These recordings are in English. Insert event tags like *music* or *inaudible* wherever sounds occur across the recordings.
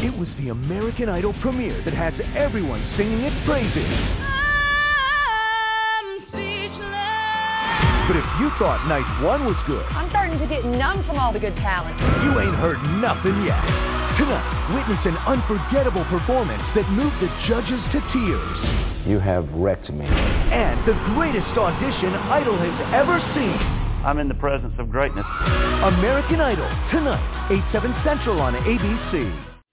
It was the American Idol premiere that has everyone singing its praises. But if you thought night one was good, I'm starting to get numb from all the good talent. you ain't heard nothing yet. Tonight, witness an unforgettable performance that moved the judges to tears. You have wrecked me. And the greatest audition Idol has ever seen. I'm in the presence of greatness. American Idol, tonight, 8, 7 Central on ABC.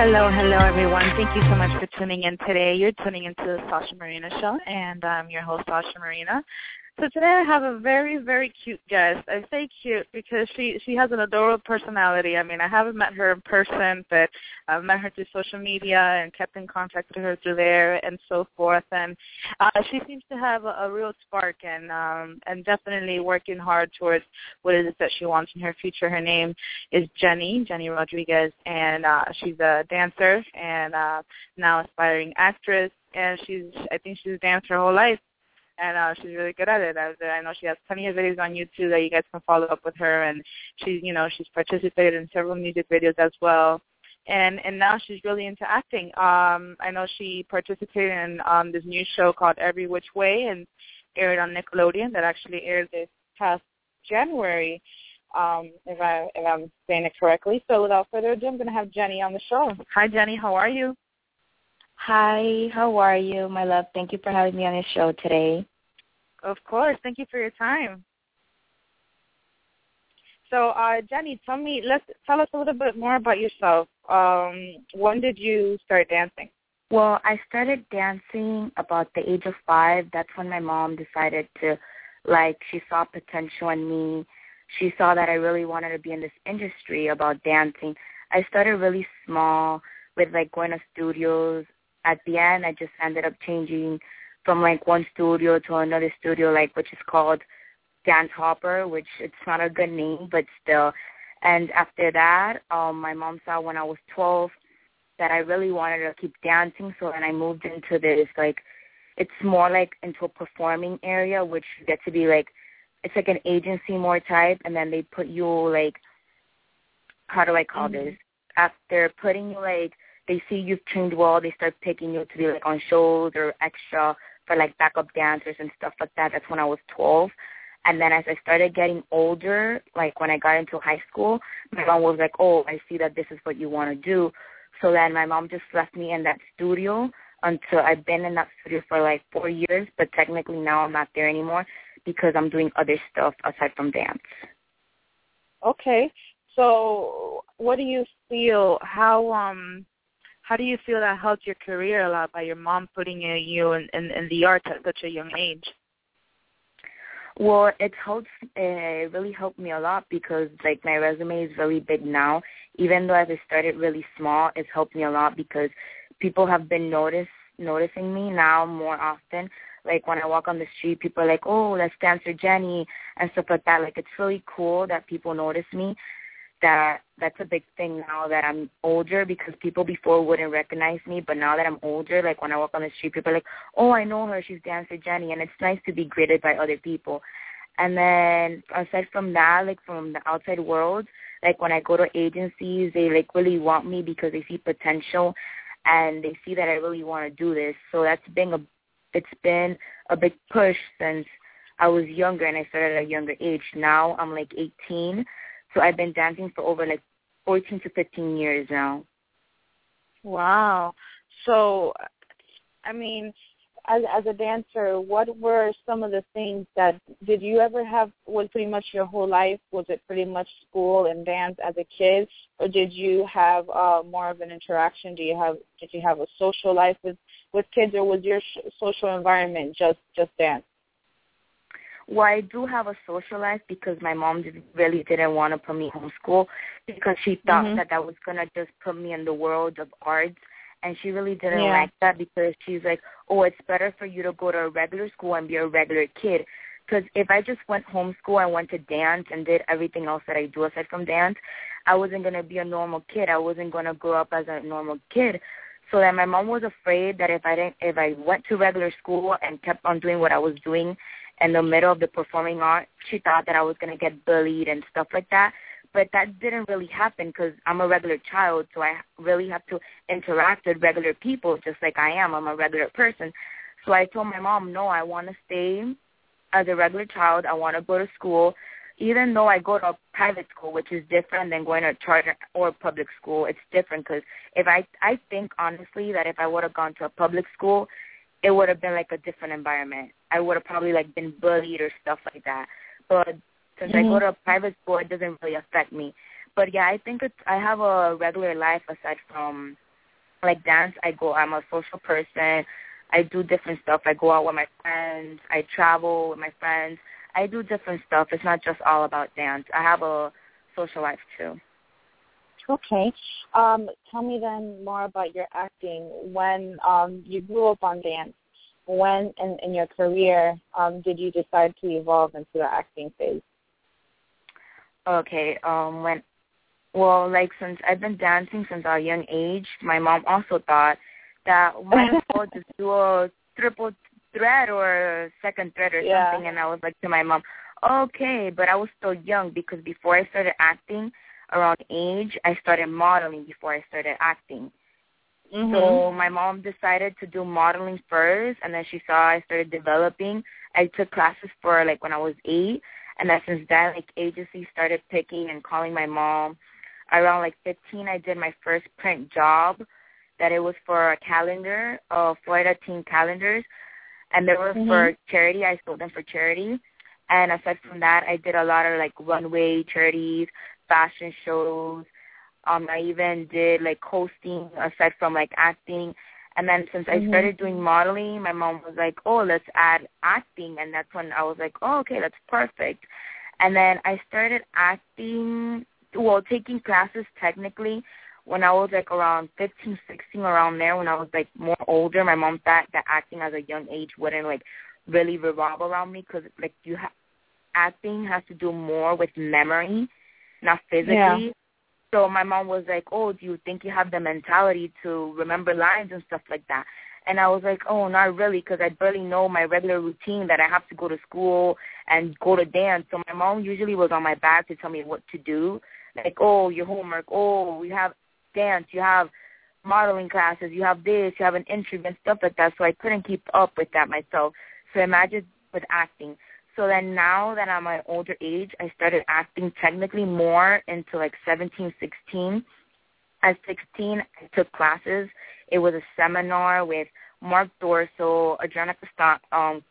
Hello, hello everyone. Thank you so much for tuning in today. You're tuning into the Sasha Marina Show, and I'm your host, Sasha Marina. So today I have a very, very cute guest. I say cute because she she has an adorable personality. I mean, I haven't met her in person, but I've met her through social media and kept in contact with her through there and so forth. And uh, she seems to have a, a real spark and um, and definitely working hard towards what it is that she wants in her future. Her name is Jenni Jenni Rodriguez, and uh, she's a dancer and uh, now aspiring actress. And she's I think she's danced her whole life and uh, she's really good at it. I, I know she has plenty of videos on YouTube that you guys can follow up with her, and she's you know she's participated in several music videos as well. And and now she's really into acting. Um, I know she participated in um, this new show called Every Witch Way and aired on Nickelodeon that actually aired this past January, um, if I if I'm saying it correctly. So without further ado, I'm going to have Jenni on the show. Hi Jenni, how are you? Hi, how are you, my love? Thank you for having me on your show today. Of course. Thank you for your time. So, uh, Jenni, tell me, let's tell us a little bit more about yourself. Um, when did you start dancing? Well, I started dancing about the age of five. That's when my mom decided to, like, she saw potential in me. She saw that I really wanted to be in this industry about dancing. I started really small with like going to studios. At the end, I just ended up changing from like one studio to another studio, like which is called Dance Hopper, which it's not a good name, but still. And after that, um, my mom saw when I was 12 that I really wanted to keep dancing, so then I moved into this like it's more like into a performing area, which you get to be like it's like an agency more type, and then they put you like how do I call mm-hmm. this? After putting you like they see you've trained well, they start picking you to be like on shows or extra for like backup dancers and stuff like that. That's when I was 12. And then as I started getting older, like when I got into high school, my mom was like, oh, I see that this is what you want to do. So then my mom just left me in that studio until I've been in that studio for like four years, but technically now I'm not there anymore because I'm doing other stuff aside from dance. Okay. So what do you feel how um how do you feel that helped your career a lot by your mom putting you in, in, in the arts at such a young age? Well, it helps. Eh, it really helped me a lot because like my resume is really big now. Even though I started really small, it's helped me a lot because people have been notice noticing me now more often. Like when I walk on the street, people are like, "Oh, that's dancer Jenni" and stuff like that. Like it's really cool that people notice me that that's a big thing now that I'm older because people before wouldn't recognize me, but now that I'm older, like when I walk on the street, people are like, "Oh, I know her. She's Dancer Jenni," and it's nice to be greeted by other people. And then aside from that, like from the outside world, like when I go to agencies, they like really want me because they see potential and they see that I really want to do this. So that's been a it's been a big push since I was younger and I started at a younger age. Now I'm like 18 so I've been dancing for over like 14 to 15 years now. Wow. So, I mean, as as a dancer, what were some of the things that did you ever have? Was pretty much your whole life? Was it pretty much school and dance as a kid, or did you have uh, more of an interaction? Do you have did you have a social life with with kids, or was your sh- social environment just just dance? Well, I do have a social life because my mom really didn't want to put me homeschool because she thought Mhm. that that was gonna just put me in the world of arts, and she really didn't Yeah. like that because she's like, oh, it's better for you to go to a regular school and be a regular kid. Because if I just went homeschool and went to dance and did everything else that I do aside from dance, I wasn't gonna be a normal kid. I wasn't gonna grow up as a normal kid. So that my mom was afraid that if I didn't, if I went to regular school and kept on doing what I was doing in the middle of the performing art, she thought that I was gonna get bullied and stuff like that. But that didn't really happen because I'm a regular child, so I really have to interact with regular people just like I am. I'm a regular person. So I told my mom, no, I want to stay as a regular child. I want to go to school, even though I go to a private school, which is different than going to a charter or public school. It's different because if I I think honestly that if I would have gone to a public school, it would have been like a different environment. I would have probably like been bullied or stuff like that. But since I go Mhm. to a private school, it doesn't really affect me. But yeah, I think it's I have a regular life aside from like dance. I go. I'm a social person. I do different stuff. I go out with my friends. I travel with my friends. I do different stuff. It's not just all about dance. I have a social life too. Okay. Um, tell me then more about your acting. When um, you grew up on dance, when in, in your career um, did you decide to evolve into the acting phase? Okay. Um. When. Well, like since I've been dancing since a young age, my mom also thought that *laughs* might as well just do a triple thread or a second thread or Yeah. something. And I was like to my mom, okay, but I was still young because before I started acting, around age, I started modeling before I started acting. Mm-hmm. So my mom decided to do modeling first, and then she saw I started developing. I took classes for like when I was eight, and then since then, like agencies started picking and calling my mom. Around like 15, I did my first print job. That it was for a calendar, uh, Florida Teen calendars, and they were for charity. I sold them for charity. And aside from that, I did a lot of like runway charities, fashion shows. Um, I even did like hosting aside from like acting. And then since I Mhm. started doing modeling, my mom was like, "Oh, let's add acting," and that's when I was like, "Oh, okay, that's perfect." And then I started acting, well, taking classes technically when I was like around fifteen, sixteen, around there. When I was like more older, my mom thought that acting as a young age wouldn't like really revolve around me because like you have acting has to do more with memory, not physically. Yeah. So my mom was like, "Oh, do you think you have the mentality to remember lines and stuff like that?" And I was like, "Oh, not really, because I barely know my regular routine that I have to go to school and go to dance." So my mom usually was on my back to tell me what to do, like, "Oh, your homework. Oh, we have dance. You have modeling classes. You have this. You have an interview and stuff like that." So I couldn't keep up with that myself. So imagine with acting. So then now that I'm at older age, I started acting technically more into like 17, 16. At 16, I took classes. It was a seminar with Mark Dorso, Adriana um,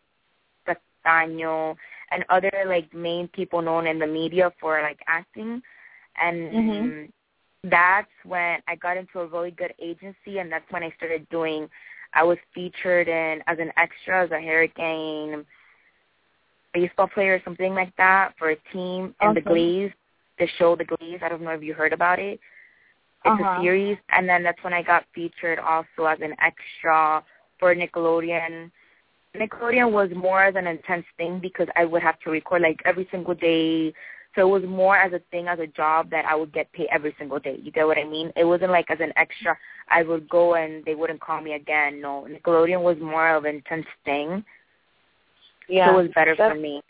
Castaño, and other like main people known in the media for like acting. And Mhm. that's when I got into a really good agency, and that's when I started doing. I was featured in as an extra as a Hurricane baseball player or something like that for a team and the Okay. Glades, the show The Glades. I don't know if you heard about it. It's Uh-huh. a series, and then that's when I got featured also as an extra for Nickelodeon. Nickelodeon was more as an intense thing because I would have to record like every single day. So it was more as a thing, as a job that I would get paid every single day. You get what I mean? It wasn't like as an extra. I would go and they wouldn't call me again. No, Nickelodeon was more of an intense thing. Yeah. So it was better for me.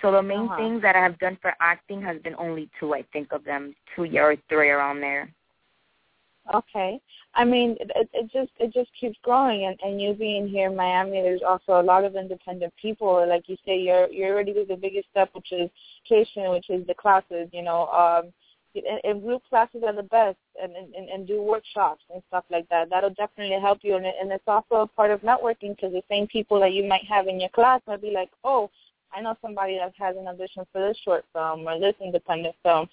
So the main Uh-huh. things that I have done for acting has been only two, I think of them, two or three around there. Okay. I mean, it, it just it just keeps growing, and and you being here in Miami, there's also a lot of independent people. Like you say, you're you're already did the biggest step, which is education, which is the classes. You know, um, and, and group classes are the best, and, and and do workshops and stuff like that. That'll definitely help you, and and it's also a part of networking because the same people that you might have in your class might be like, oh, I know somebody that has an audition for this short film or this independent film.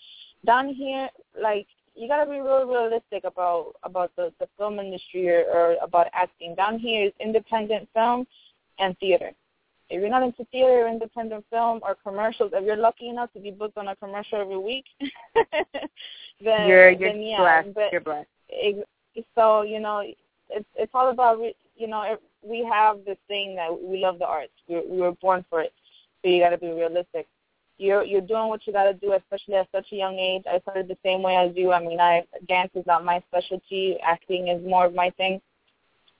Down here, like you gotta be real realistic about about the the film industry or, or about acting. Down here is independent film and theater. If you're not into theater, or independent film, or commercials, if you're lucky enough to be booked on a commercial every week, *laughs* then you're you're then, yeah, blessed. But, you're blessed. so you know, it's it's all about you know we have this thing that we love the arts. We we were born for it, so you got to be realistic. You're you're doing what you got to do, especially at such a young age. I started the same way as you. I mean, I dance is not my specialty. Acting is more of my thing.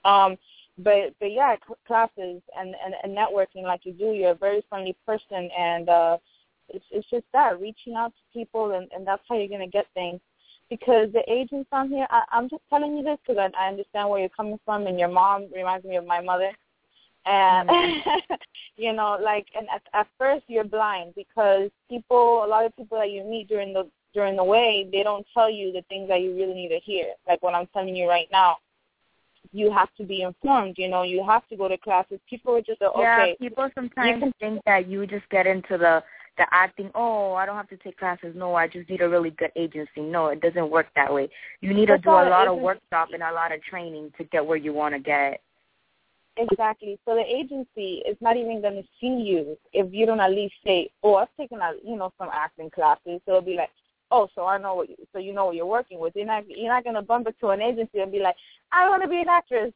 Um, but but yeah, classes and, and and networking like you do. You're a very friendly person, and uh, it's it's just that reaching out to people, and and that's how you're gonna get things. Because the agents on here, I, I'm just telling you this because I, I understand where you're coming from, and your mom reminds me of my mother. And mm-hmm. *laughs* you know, like, and at, at first you're blind because people, a lot of people that you meet during the during the way, they don't tell you the things that you really need to hear. Like what I'm telling you right now you have to be informed. You know, you have to go to classes. People are just okay. Yeah, people sometimes can, think that you just get into the the acting. Oh, I don't have to take classes. No, I just need a really good agency. No, it doesn't work that way. You need to do a lot of workshop and a lot of training to get where you want to get. Exactly. So the agency is not even going to see you if you don't at least say, "Oh, I've taken a, you know some acting classes." So it'll be like, oh, so I know what you, so you know what you're working with. You're not you're not gonna bump into an agency and be like, I want to be an actress,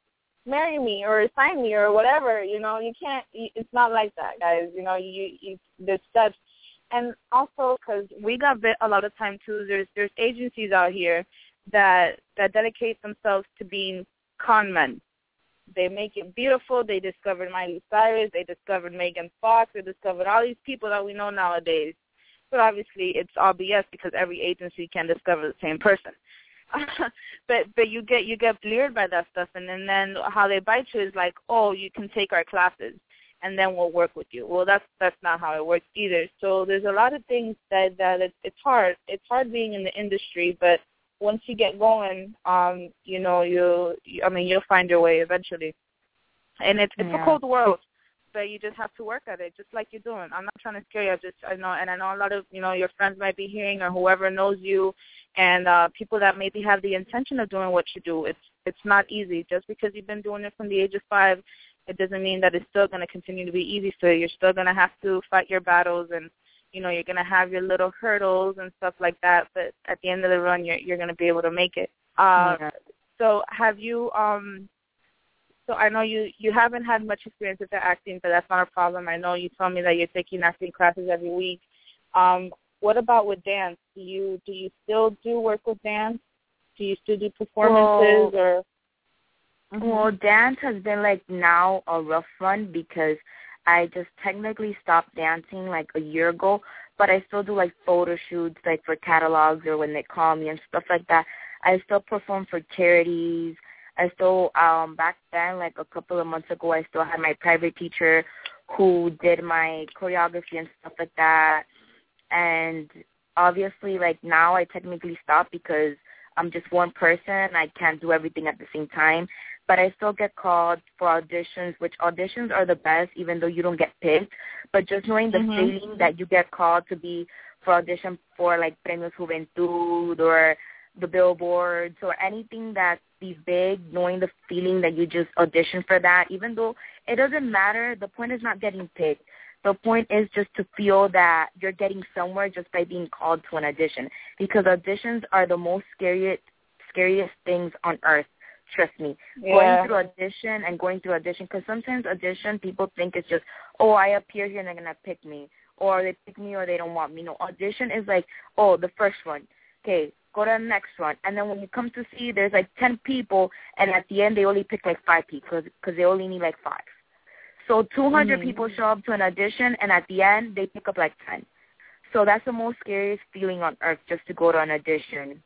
marry me or sign me or whatever. You know, you can't. It's not like that, guys. You know, you you there's steps, and also because we got bit a lot of time too. There's there's agencies out here that that dedicate themselves to being con men. They make it beautiful. They discovered Miley Cyrus. They discovered Megan Fox. They discovered all these people that we know nowadays but obviously it's all BS because every agency can discover the same person. *laughs* but but you get you get lured by that stuff, and, and then how they bite you is like, oh, you can take our classes, and then we'll work with you. Well, that's that's not how it works either. So there's a lot of things that that it's, it's hard. It's hard being in the industry, but once you get going, um, you know, you, I mean, you'll find your way eventually. And it's it's yeah. a cold world but you just have to work at it, just like you're doing. I'm not trying to scare you. I just I know, and I know a lot of you know your friends might be hearing or whoever knows you, and uh, people that maybe have the intention of doing what you do. It's it's not easy. Just because you've been doing it from the age of five, it doesn't mean that it's still going to continue to be easy for you. You're still going to have to fight your battles, and you know you're going to have your little hurdles and stuff like that. But at the end of the run, you're you're going to be able to make it. Uh, yeah. So have you um so I know you you haven't had much experience with the acting, but that's not a problem. I know you told me that you're taking acting classes every week. Um, what about with dance? Do you do you still do work with dance? Do you still do performances well, or? Mm-hmm. Well, dance has been like now a rough one because I just technically stopped dancing like a year ago, but I still do like photo shoots like for catalogs or when they call me and stuff like that. I still perform for charities. I still um back then, like a couple of months ago, I still had my private teacher who did my choreography and stuff like that. And obviously, like now, I technically stopped because I'm just one person. I can't do everything at the same time. But I still get called for auditions, which auditions are the best, even though you don't get picked. But just knowing the mm-hmm. feeling that you get called to be for audition for like Premios Juventud or the billboards or anything that be big, knowing the feeling that you just audition for that, even though it doesn't matter. The point is not getting picked. The point is just to feel that you're getting somewhere just by being called to an audition. Because auditions are the most scariest scariest things on earth. Trust me. Yeah. Going through audition and going through audition, because sometimes audition people think it's just, oh, I appear here and they're gonna pick me, or they pick me or they don't want me. No, audition is like, oh, the first one. Okay, go to the next one. And then when you come to see, there's like 10 people, and at the end they only pick like five people because they only need like five. So 200 mm-hmm. people show up to an audition, and at the end they pick up like 10. So that's the most scariest feeling on earth, just to go to an audition.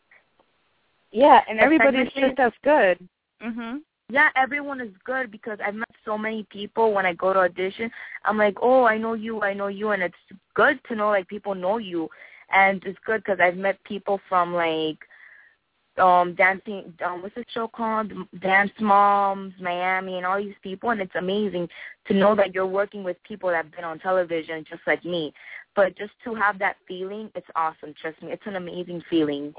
Yeah, and everybody's just as good. Mhm. Yeah, everyone is good because I've met so many people when I go to audition. I'm like, oh, I know you, I know you, and it's good to know like people know you and it's good because I've met people from like um dancing um what's the show called? Dance moms miami and all these people and it's amazing to know that you're working with people that have been on television just like me. But just to have that feeling it's awesome trust me. It's an amazing feeling.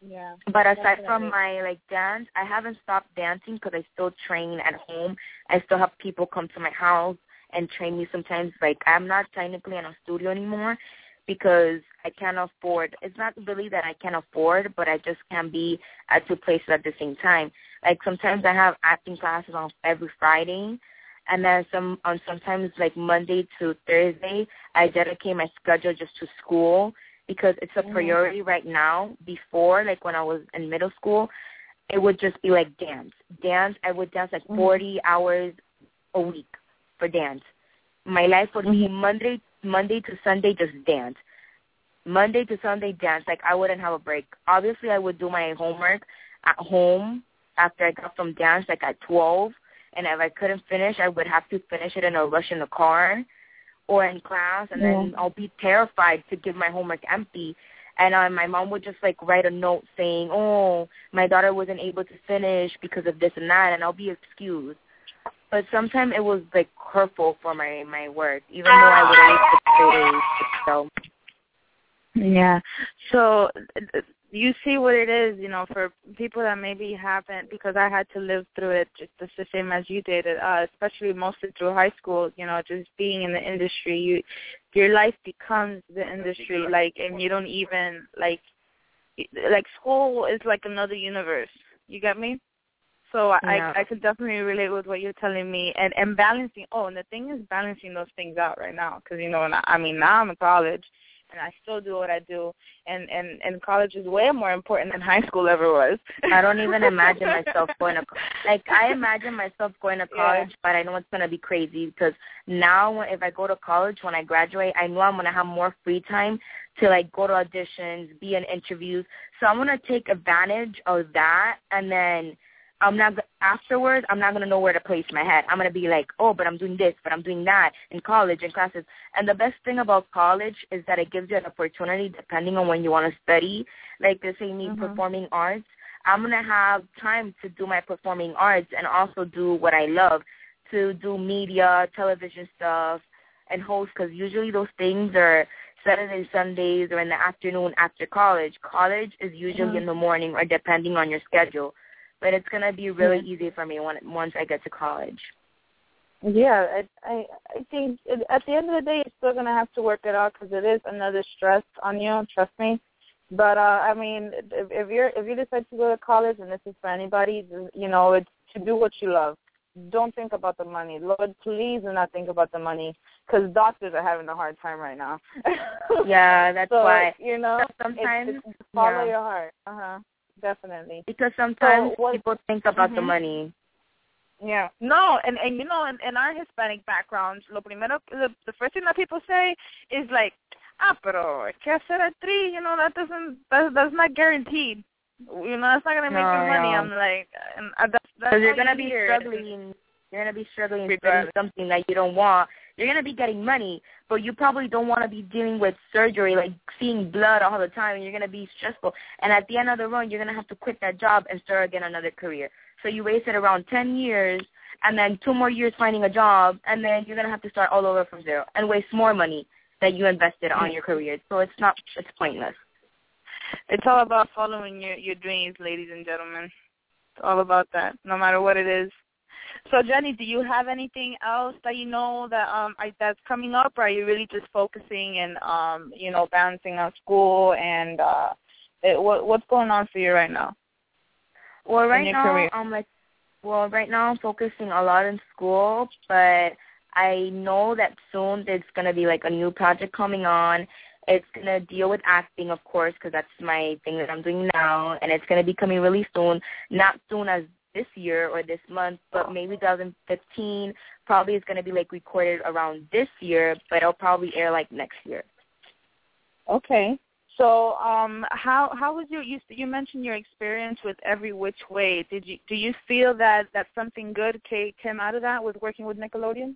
Yeah but aside definitely. from my like dance i haven't stopped dancing because i still train at home. I still have people come to my house and train me sometimes. Like I'm not technically in a studio anymore because I can't afford. It's not really that I can't afford, but I just can't be at two places at the same time. Like sometimes I have acting classes on every Friday, and then some on sometimes like Monday to Thursday I dedicate my schedule just to school because it's a mm-hmm. priority right now. Before, like when I was in middle school, it would just be like dance. Dance, I would dance like mm-hmm. 40 hours a week for dance. My life would be mm-hmm. Monday Monday to Sunday just dance. Monday to Sunday dance. Like I wouldn't have a break. Obviously I would do my homework at home after I got from dance like at twelve and if I couldn't finish I would have to finish it in a rush in the car or in class and then I'll be terrified to give my homework empty and uh, my mom would just like write a note saying, "Oh, my daughter wasn't able to finish because of this and that," and I'll be excused. But sometimes it was like hurtful for my my work, even though I would always get straight A's. So Yeah. So you see what it is, you know, for people that maybe haven't, because I had to live through it just the same as you did, uh, especially mostly through high school. You know, just being in the industry, you your life becomes the industry, like, and you don't even like, like school is like another universe. You get me? So Yeah. I I could definitely relate with what you're telling me, and and balancing. Oh, and the thing is balancing those things out right now, because you know, and I, I mean now I'm in college, and I still do what I do, and and and college is way more important than high school ever was. I don't even imagine myself *laughs* going to like I imagine myself going to Yeah. college, but I know it's gonna be crazy because now if I go to college when I graduate, I know I'm gonna have more free time to like go to auditions, be in interviews. So I'm gonna take advantage of that, and then I'm not afterwards. I'm not gonna know where to place my head. I'm gonna be like, oh, but I'm doing this, but I'm doing that in college and classes. And the best thing about college is that it gives you an opportunity, depending on when you want to study. Like they say, me mm-hmm. performing arts. I'm gonna have time to do my performing arts and also do what I love, to do media, television stuff, and host. Because usually those things are Saturdays, Sundays, or in the afternoon after college. College is usually mm-hmm. in the morning or depending on your schedule. But it's gonna be really easy for me when once I get to college. Yeah, I I, I think it, at the end of the day, you're still gonna have to work it out because it is another stress on you. Trust me. But uh I mean, if, if you're if you decide to go to college, and this is for anybody, you know, it's to do what you love. Don't think about the money, Lord. Please do not think about the money, because doctors are having a hard time right now. *laughs* Yeah, that's so, why. you know. Sometimes, follow yeah. your heart. Uh huh. Definitely. Because sometimes what- people think about the Mhm. money. Yeah. No, and and you know, in, in our Hispanic backgrounds, lo primero, the, the first thing that people say is like, ah, pero que hacer actriz, you know, that doesn't, that, that's not guaranteed. You know, that's not gonna make No, you money. no. I'm like, and uh, that's that's you're gonna you be hear. struggling. You're gonna be struggling Regardless. something that you don't want. You're gonna be getting money, but you probably don't want to be dealing with surgery, like seeing blood all the time, and you're gonna be stressful. And at the end of the run, you're gonna have to quit that job and start again another career. So you wasted around ten years, and then two more years finding a job, and then you're gonna have to start all over from zero and waste more money that you invested on your career. So it's not. It's pointless. It's all about following your your dreams, ladies and gentlemen. It's all about that, no matter what it is. So Jenni, do you have anything else that you know that um I, that's coming up, or are you really just focusing and um you know balancing out school and uh it, what what's going on for you right now? Well, right now career? I'm like, well, right now I'm focusing a lot in school, but I know that soon there's gonna be like a new project coming on. It's gonna deal with acting, of course, because that's my thing that I'm doing now, and it's gonna be coming really soon. Not soon as this year or this month, but maybe 2015. Probably it's gonna be like recorded around this year, but it'll probably air like next year. Okay. So, um, how how was your you you mentioned your experience with Every Witch Way? Did you do you feel that that something good came came out of that with working with Nickelodeon?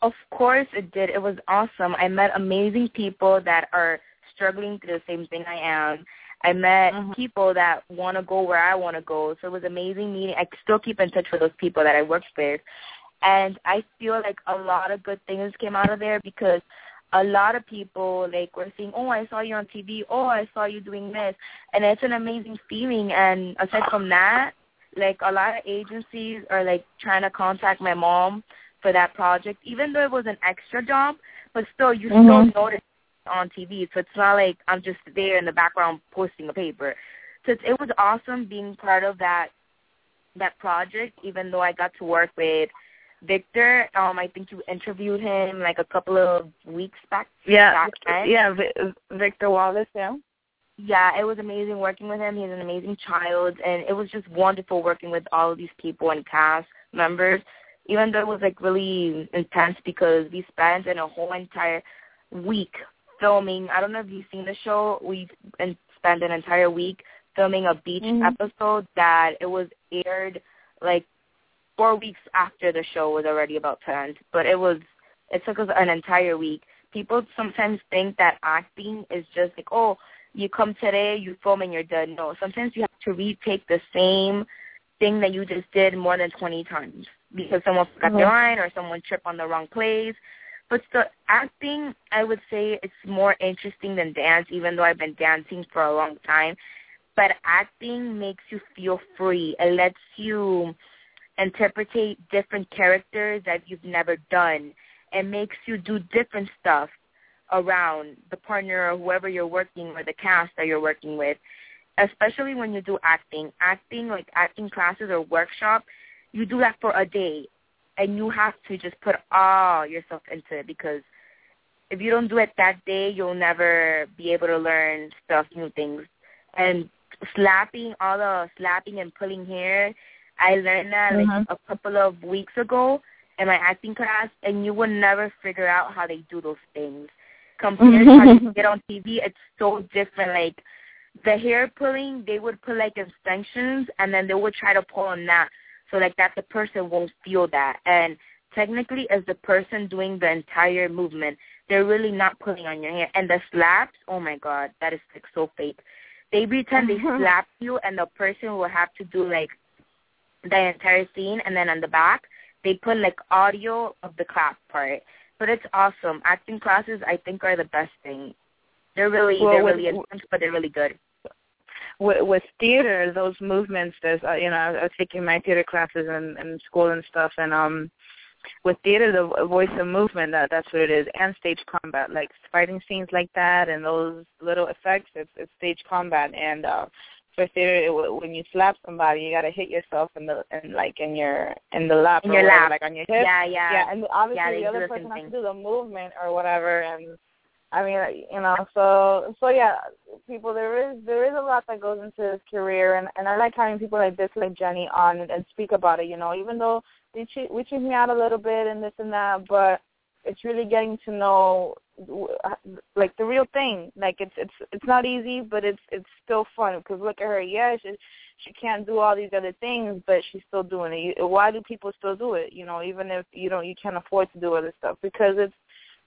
Of course it did. It was awesome. I met amazing people that are struggling through the same thing I am. I met Mhm. people that want to go where I want to go. So it was amazing meeting. I still keep in touch with those people that I worked with. And I feel like a lot of good things came out of there because a lot of people like were saying, "Oh, I saw you on TV. Oh, I saw you doing this," and it's an amazing feeling. And aside from that, like a lot of agencies are like trying to contact my mom for that project, even though it was an extra job, but still you Mhm. still notice on TV. So it's not like I'm just there in the background posting a paper. So it's, it was awesome being part of that that project, even though I got to work with Victor. Um, I think you interviewed him like a couple of weeks back. Yeah, back then. yeah, Vi- Victor Wallace. Yeah. Yeah, it was amazing working with him. He's an amazing child, and it was just wonderful working with all of these people and cast members. Even though it was like really intense because we spent in a whole entire week filming. I don't know if you've seen the show. We spent an entire week filming a beach Mhm. episode that it was aired like four weeks after the show was already about to end. But it was it took us an entire week. People sometimes think that acting is just like, oh, you come today, you film and you're done. No, sometimes you have to retake the same thing that you just did more than 20 times because someone forgot their Mhm. line or someone tripped on the wrong place. But still, acting, I would say it's more interesting than dance, even though I've been dancing for a long time. But acting makes you feel free. It lets you interpretate different characters that you've never done. It makes you do different stuff around the partner or whoever you're working or the cast that you're working with. Especially when you do acting. Acting, like acting classes or workshop, you do that for a day. And you have to just put all yourself into it because if you don't do it that day, you'll never be able to learn stuff, new things. And slapping, all the slapping and pulling hair, I learned that like Mhm. a couple of weeks ago in my acting class, and you will never figure out how they do those things. Compared to how you get on TV, it's so different. Like the hair pulling, they would put like extensions, and then they would try to pull on that, so like that the person won't feel that. And technically, as the person doing the entire movement, they're really not pulling on your hair. And the slaps, oh my god, that is like so fake. They pretend they slap you, and the person will have to do like the entire scene, and then on the back they put like audio of the clap part. But it's awesome. Acting classes, I think, are the best thing. They're really Well, they're with- really intense, but they're really good. With, with theater, those movements, there's, uh, you know, I was taking my theater classes in, in school and stuff, and um, with theater, the voice of movement, that that's what it is, and stage combat, like fighting scenes like that, and those little effects, it's, it's stage combat, and uh, for theater, it, when you slap somebody, you gotta hit yourself in the, in like in your, in the lap, In or your whatever, like on your hip. Yeah, yeah. Yeah, and obviously Yeah, the other person has thing. to do the movement or whatever, and I mean, you know, so so yeah, people. There is there is a lot that goes into this career, and and I like having people like this, like Jenni, on and, and speak about it. You know, even though we cheat we cheat me out a little bit and this and that, but it's really getting to know like the real thing. Like it's it's it's not easy, but it's it's still fun because look at her. Yeah, she she can't do all these other things, but she's still doing it. Why do people still do it? You know, even if you don't you can't afford to do other stuff because it's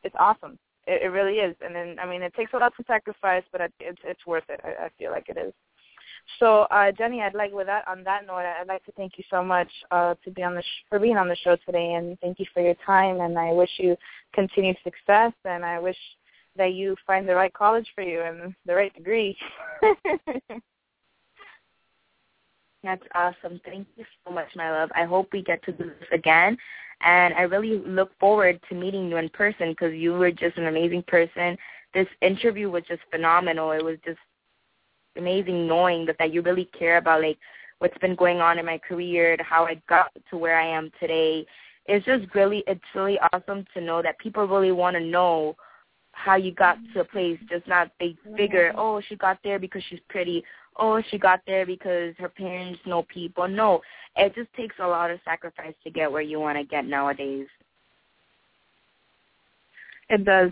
it's awesome. It, it really is. And then I mean, it takes a lot to sacrifice, but it, it's it's worth it. I, I feel like it is. So, uh, Jenni, I'd like with that on that note, I'd like to thank you so much uh, to be on the sh- for being on the show today, and thank you for your time. And I wish you continued success, and I wish that you find the right college for you and the right degree. *laughs* That's awesome. Thank you so much, my love. I hope we get to do this again. And I really look forward to meeting you in person because you were just an amazing person. This interview was just phenomenal. It was just amazing knowing that, that you really care about like what's been going on in my career, how I got to where I am today. It's just really it's really awesome to know that people really want to know how you got to a place, just not they figure, mm-hmm. oh, she got there because she's pretty. Oh, she got there because her parents know people. No, it just takes a lot of sacrifice to get where you want to get nowadays. It does.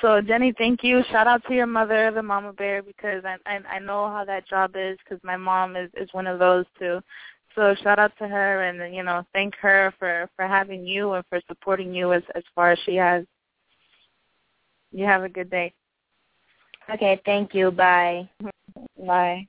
So Jenni, thank you. Shout out to your mother, the mama bear, because I I, I know how that job is because my mom is is one of those too. So shout out to her, and you know, thank her for for having you and for supporting you as as far as she has. You have a good day. Okay, thank you. Bye. *laughs* Bye.